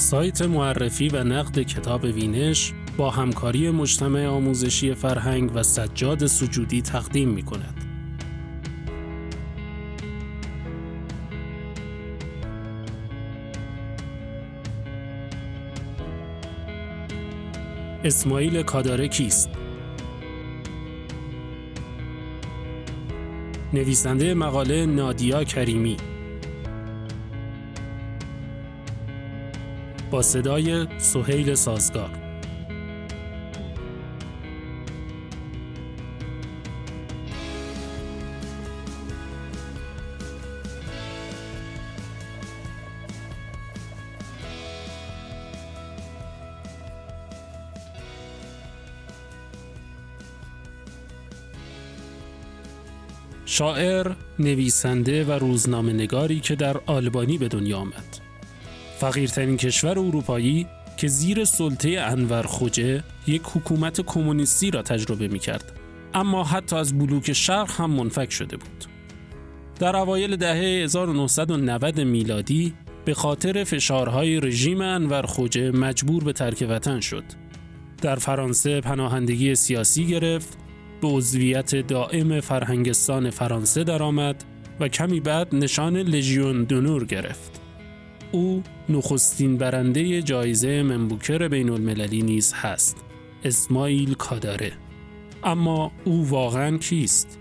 سایت معرفی و نقد کتاب وینش با همکاری مجتمع آموزشی فرهنگ و سجاد سجودی تقدیم می کند. اسماعیل کاداره کیست؟ نویسنده مقاله نادیا کریمی با صدای سهیل سازگار شاعر، نویسنده و روزنامه نگاری که در آلبانی به دنیا آمد. فقیرترین کشور اروپایی که زیر سلطه انور خوجه یک حکومت کمونیستی را تجربه می کرد. اما حتی از بلوک شرق هم منفک شده بود. در اوایل دهه 1990 میلادی به خاطر فشارهای رژیم انور خوجه مجبور به ترک وطن شد. در فرانسه پناهندگی سیاسی گرفت، به عضویت دائم فرهنگستان فرانسه درآمد و کمی بعد نشان لژیون دونور گرفت. او نخستین برنده جایزه منبوکر بین المللی نیز هست اسماعیل کاداره اما او واقعا کیست؟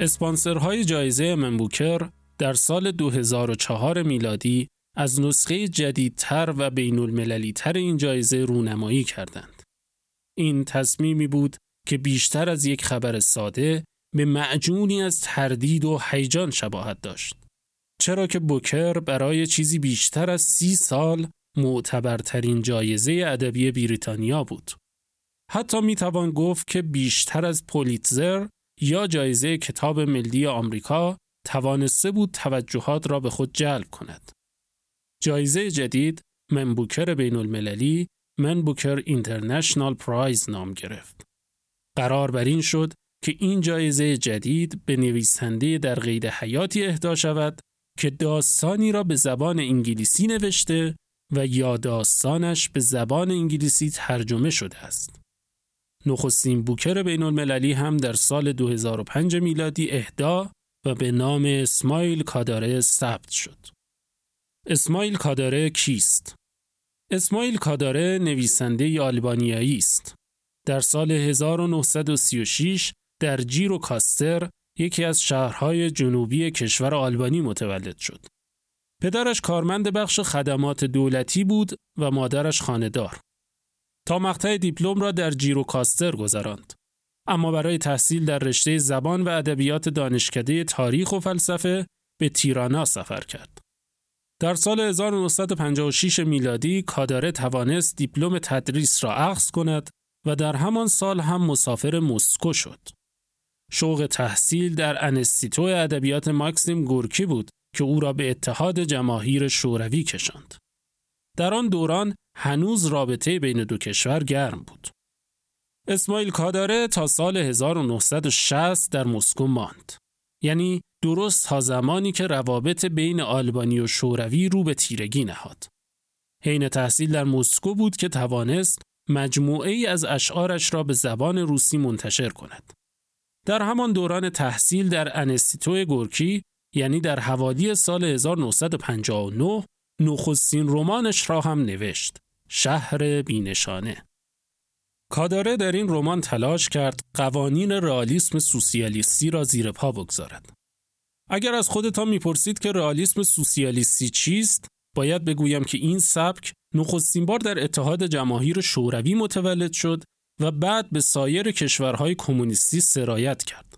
اسپانسرهای جایزه منبوکر در سال 2004 میلادی از نسخه جدیدتر و بین المللی تر این جایزه رونمایی کردند. این تصمیمی بود که بیشتر از یک خبر ساده به معجونی از تردید و هیجان شباهت داشت. چرا که بوکر برای چیزی بیشتر از سی سال معتبرترین جایزه ادبی بریتانیا بود. حتی می توان گفت که بیشتر از پولیتزر یا جایزه کتاب ملی آمریکا توانسته بود توجهات را به خود جلب کند. جایزه جدید منبوکر بین المللی منبوکر اینترنشنال پرایز نام گرفت. قرار بر این شد که این جایزه جدید به نویسنده در قید حیاتی اهدا شود که داستانی را به زبان انگلیسی نوشته و یا داستانش به زبان انگلیسی ترجمه شده است. نخستین بوکر بین المللی هم در سال 2005 میلادی اهدا و به نام اسمایل کاداره ثبت شد. اسمایل کاداره کیست؟ اسمایل کاداره نویسنده آلبانیایی است. در سال 1936 در جیرو کاستر یکی از شهرهای جنوبی کشور آلبانی متولد شد. پدرش کارمند بخش خدمات دولتی بود و مادرش خاندار. تا مقطع دیپلم را در جیروکاستر گذراند. اما برای تحصیل در رشته زبان و ادبیات دانشکده تاریخ و فلسفه به تیرانا سفر کرد. در سال 1956 میلادی کاداره توانست دیپلم تدریس را اخذ کند و در همان سال هم مسافر مسکو شد. شوق تحصیل در انستیتو ادبیات ماکسیم گورکی بود که او را به اتحاد جماهیر شوروی کشاند. در آن دوران هنوز رابطه بین دو کشور گرم بود. اسماعیل کاداره تا سال 1960 در مسکو ماند. یعنی درست تا زمانی که روابط بین آلبانی و شوروی رو به تیرگی نهاد. حین تحصیل در مسکو بود که توانست مجموعه ای از اشعارش را به زبان روسی منتشر کند. در همان دوران تحصیل در انستیتو گورکی یعنی در حوالی سال 1959 نخستین رمانش را هم نوشت شهر بینشانه کاداره در این رمان تلاش کرد قوانین رئالیسم سوسیالیستی را زیر پا بگذارد اگر از خودتان می‌پرسید که رئالیسم سوسیالیستی چیست باید بگویم که این سبک نخستین بار در اتحاد جماهیر شوروی متولد شد و بعد به سایر کشورهای کمونیستی سرایت کرد.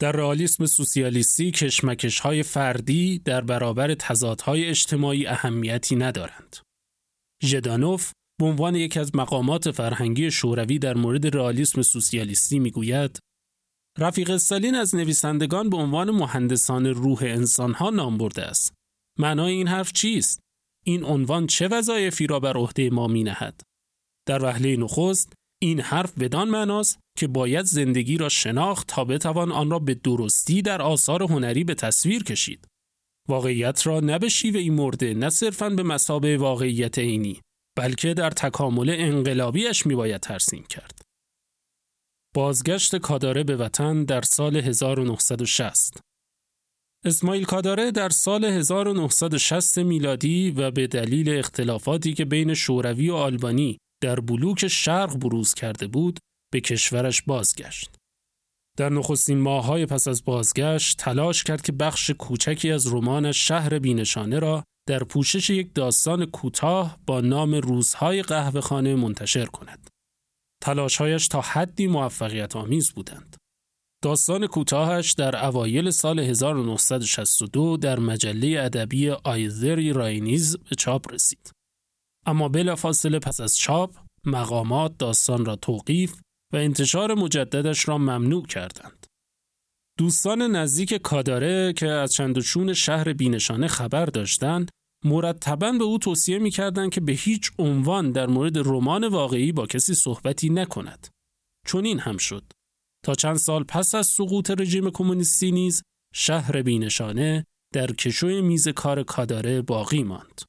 در رئالیسم سوسیالیستی کشمکش های فردی در برابر تضادهای اجتماعی اهمیتی ندارند. ژدانوف به عنوان یکی از مقامات فرهنگی شوروی در مورد رئالیسم سوسیالیستی می‌گوید رفیق استالین از نویسندگان به عنوان مهندسان روح انسانها نام برده است. معنای این حرف چیست؟ این عنوان چه وظایفی را بر عهده ما می نهد؟ در وهله نخست این حرف بدان معناست که باید زندگی را شناخت تا بتوان آن را به درستی در آثار هنری به تصویر کشید. واقعیت را نه به شیوه مرده نه صرفاً به مسابه واقعیت عینی بلکه در تکامل انقلابیش می باید ترسیم کرد. بازگشت کاداره به وطن در سال 1960 اسماعیل کاداره در سال 1960 میلادی و به دلیل اختلافاتی که بین شوروی و آلبانی در بلوک شرق بروز کرده بود به کشورش بازگشت. در نخستین ماههای پس از بازگشت تلاش کرد که بخش کوچکی از رمانش شهر بینشانه را در پوشش یک داستان کوتاه با نام روزهای قهوهخانه منتشر کند. تلاشهایش تا حدی موفقیت آمیز بودند. داستان کوتاهش در اوایل سال 1962 در مجله ادبی آیزری راینیز به چاپ رسید. اما بلافاصله پس از چاپ مقامات داستان را توقیف و انتشار مجددش را ممنوع کردند. دوستان نزدیک کاداره که از چندوچون شهر بینشانه خبر داشتند مرتبا به او توصیه می‌کردند که به هیچ عنوان در مورد رمان واقعی با کسی صحبتی نکند. چون این هم شد. تا چند سال پس از سقوط رژیم کمونیستی نیز شهر بینشانه در کشوی میز کار کاداره باقی ماند.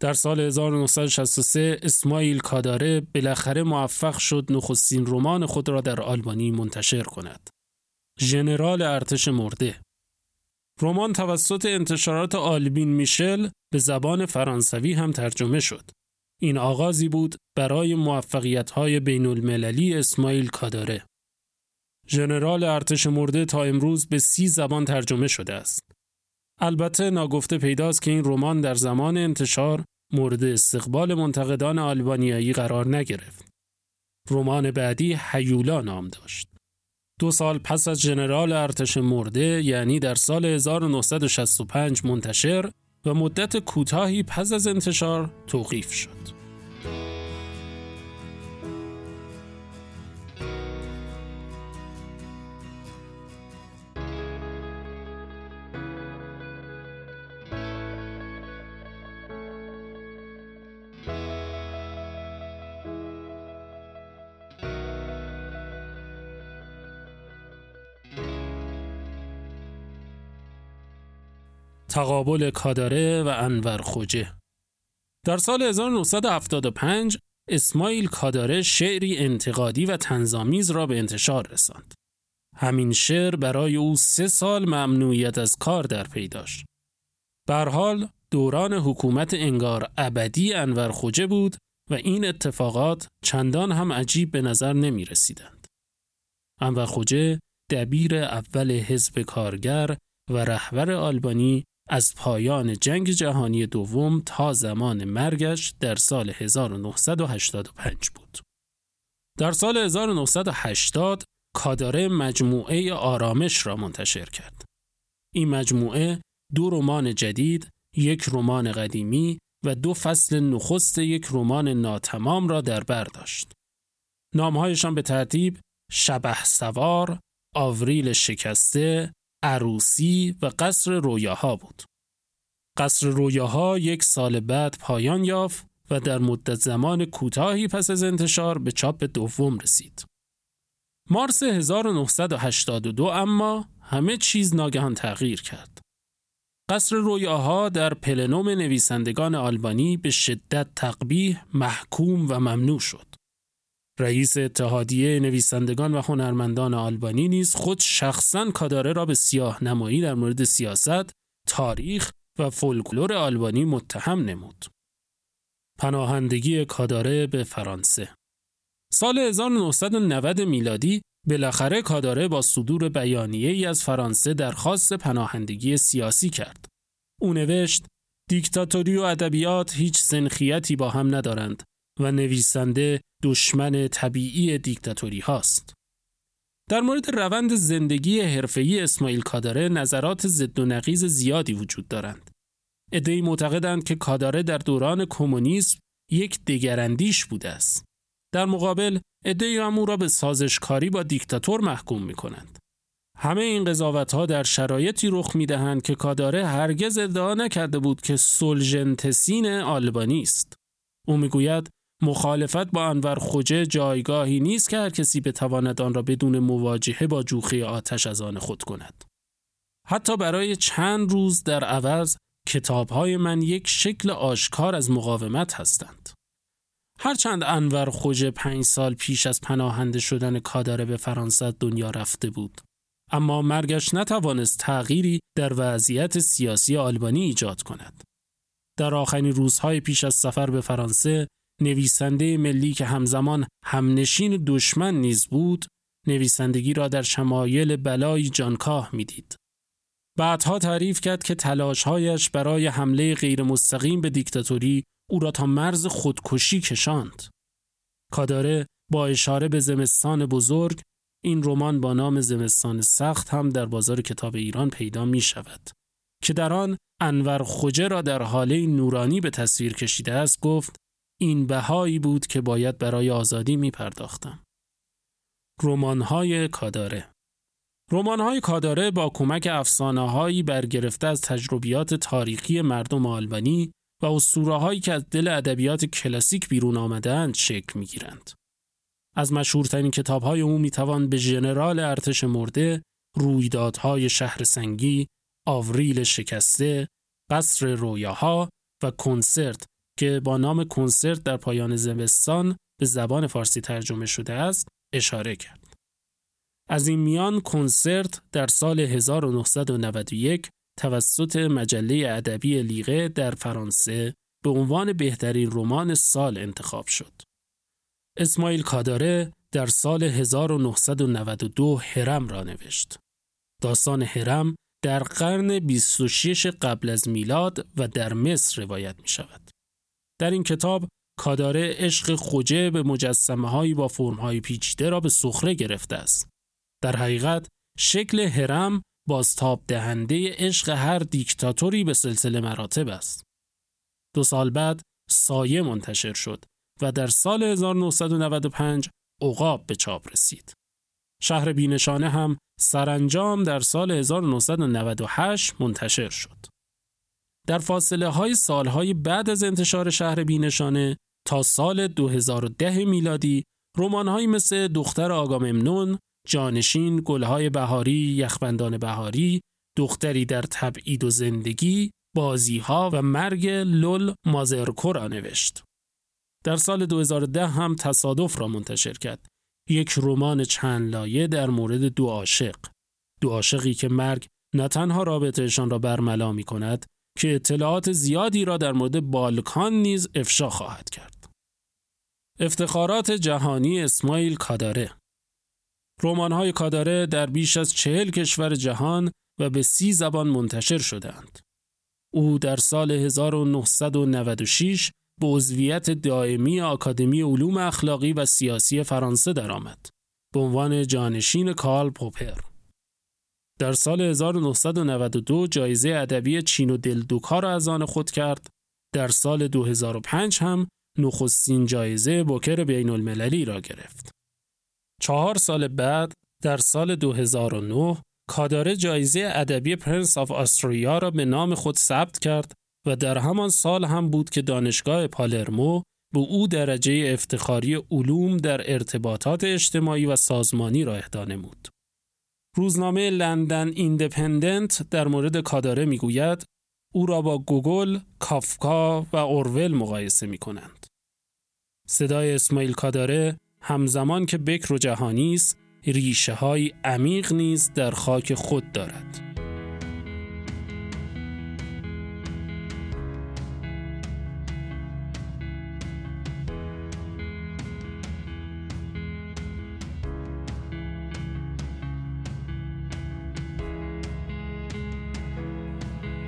در سال 1963 اسماعیل کاداره بالاخره موفق شد نخستین رمان خود را در آلبانی منتشر کند. ژنرال ارتش مرده رمان توسط انتشارات آلبین میشل به زبان فرانسوی هم ترجمه شد. این آغازی بود برای موفقیت‌های بین المللی اسماعیل کاداره. ژنرال ارتش مرده تا امروز به سی زبان ترجمه شده است. البته ناگفته پیداست که این رمان در زمان انتشار مورد استقبال منتقدان آلبانیایی قرار نگرفت. رمان بعدی هیولا نام داشت. دو سال پس از ژنرال ارتش مرده یعنی در سال 1965 منتشر و مدت کوتاهی پس از انتشار توقیف شد. تقابل کاداره و انور خوجه در سال 1975 اسماعیل کاداره شعری انتقادی و تنظامیز را به انتشار رساند. همین شعر برای او سه سال ممنوعیت از کار در پی داشت. حال دوران حکومت انگار ابدی انور خوجه بود و این اتفاقات چندان هم عجیب به نظر نمی رسیدند. انور خوجه دبیر اول حزب کارگر و رهبر آلبانی از پایان جنگ جهانی دوم تا زمان مرگش در سال 1985 بود. در سال 1980 کاداره مجموعه آرامش را منتشر کرد. این مجموعه دو رمان جدید، یک رمان قدیمی و دو فصل نخست یک رمان ناتمام را در بر داشت. نامهایشان به ترتیب شبه سوار، آوریل شکسته، عروسی و قصر رویاها بود. قصر رویاها یک سال بعد پایان یافت و در مدت زمان کوتاهی پس از انتشار به چاپ دوم رسید. مارس 1982 اما همه چیز ناگهان تغییر کرد. قصر رویاها در پلنوم نویسندگان آلبانی به شدت تقبیح، محکوم و ممنوع شد. رئیس اتحادیه نویسندگان و هنرمندان آلبانی نیز خود شخصا کاداره را به سیاه نمایی در مورد سیاست، تاریخ و فولکلور آلبانی متهم نمود. پناهندگی کاداره به فرانسه سال 1990 میلادی بالاخره کاداره با صدور بیانیه ای از فرانسه درخواست پناهندگی سیاسی کرد. او نوشت دیکتاتوری و ادبیات هیچ سنخیتی با هم ندارند و نویسنده دشمن طبیعی دیکتاتوری هاست. در مورد روند زندگی حرفه‌ای اسماعیل کاداره نظرات ضد و نقیض زیادی وجود دارند. ادعی معتقدند که کاداره در دوران کمونیسم یک دگراندیش بوده است. در مقابل ادعی هم او را به سازشکاری با دیکتاتور محکوم می کنند. همه این قضاوت ها در شرایطی رخ می دهند که کاداره هرگز ادعا نکرده بود که سولژنتسین آلبانی است. او می‌گوید مخالفت با انور خوجه جایگاهی نیست که هر کسی بتواند آن را بدون مواجهه با جوخه آتش از آن خود کند. حتی برای چند روز در عوض کتابهای من یک شکل آشکار از مقاومت هستند. هرچند انور خوجه پنج سال پیش از پناهنده شدن کاداره به فرانسه دنیا رفته بود. اما مرگش نتوانست تغییری در وضعیت سیاسی آلبانی ایجاد کند. در آخرین روزهای پیش از سفر به فرانسه نویسنده ملی که همزمان همنشین دشمن نیز بود نویسندگی را در شمایل بلای جانکاه می‌دید. بعدها تعریف کرد که تلاشهایش برای حمله غیر مستقیم به دیکتاتوری او را تا مرز خودکشی کشاند. کاداره با اشاره به زمستان بزرگ این رمان با نام زمستان سخت هم در بازار کتاب ایران پیدا می شود که در آن انور خوجه را در حاله نورانی به تصویر کشیده است گفت این بهایی بود که باید برای آزادی می پرداختم. رمان‌های کاداره رمان‌های کاداره با کمک افسانه‌هایی برگرفته از تجربیات تاریخی مردم آلبانی و اسطوره‌هایی که از دل ادبیات کلاسیک بیرون آمدهاند شکل می‌گیرند. از مشهورترین کتاب‌های او می‌توان به ژنرال ارتش مرده، رویدادهای شهر سنگی، آوریل شکسته، قصر رویاها و کنسرت که با نام کنسرت در پایان زمستان به زبان فارسی ترجمه شده است اشاره کرد. از این میان کنسرت در سال 1991 توسط مجله ادبی لیغه در فرانسه به عنوان بهترین رمان سال انتخاب شد. اسماعیل کاداره در سال 1992 هرم را نوشت. داستان هرم در قرن 26 قبل از میلاد و در مصر روایت می شود. در این کتاب کاداره عشق خوجه به مجسمه هایی با فرم های پیچیده را به سخره گرفته است. در حقیقت شکل هرم بازتاب دهنده عشق هر دیکتاتوری به سلسله مراتب است. دو سال بعد سایه منتشر شد و در سال 1995 عقاب به چاپ رسید. شهر بینشانه هم سرانجام در سال 1998 منتشر شد. در فاصله های سالهای بعد از انتشار شهر بینشانه تا سال 2010 میلادی رمانهایی مثل دختر آگاممنون، جانشین، گلهای بهاری، یخبندان بهاری، دختری در تبعید و زندگی، بازیها و مرگ لول مازرکو را نوشت. در سال 2010 هم تصادف را منتشر کرد. یک رمان چند لایه در مورد دو عاشق. دو عاشقی که مرگ نه تنها رابطهشان را برملا می کند که اطلاعات زیادی را در مورد بالکان نیز افشا خواهد کرد. افتخارات جهانی اسماعیل کاداره رمان‌های کاداره در بیش از چهل کشور جهان و به سی زبان منتشر شدند. او در سال 1996 به عضویت دائمی آکادمی علوم اخلاقی و سیاسی فرانسه درآمد به عنوان جانشین کارل پوپر. در سال 1992 جایزه ادبی چین و دلدوکا را از آن خود کرد. در سال 2005 هم نخستین جایزه بوکر بین المللی را گرفت. چهار سال بعد در سال 2009 کاداره جایزه ادبی پرنس آف آستوریاس را به نام خود ثبت کرد و در همان سال هم بود که دانشگاه پالرمو به او درجه افتخاری علوم در ارتباطات اجتماعی و سازمانی را اهدا نمود. روزنامه لندن ایندپندنت در مورد کاداره می‌گوید او را با گوگول، کافکا و اورول مقایسه می کنند. صدای اسماعیل کاداره همزمان که بکر و جهانی است ریشه های عمیق نیز در خاک خود دارد.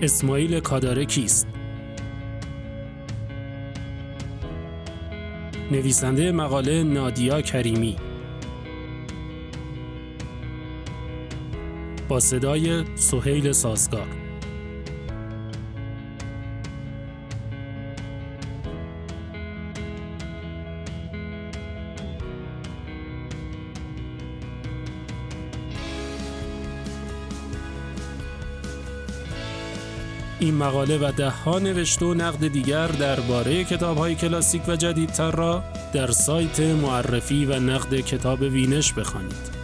اسماعیل کاداره کیست؟ نویسنده مقاله نادیا کریمی با صدای سهیل سازگار این مقاله و دهها نوشته و نقد دیگر درباره های کلاسیک و جدیدتر را در سایت معرفی و نقد کتاب وینش بخوانید.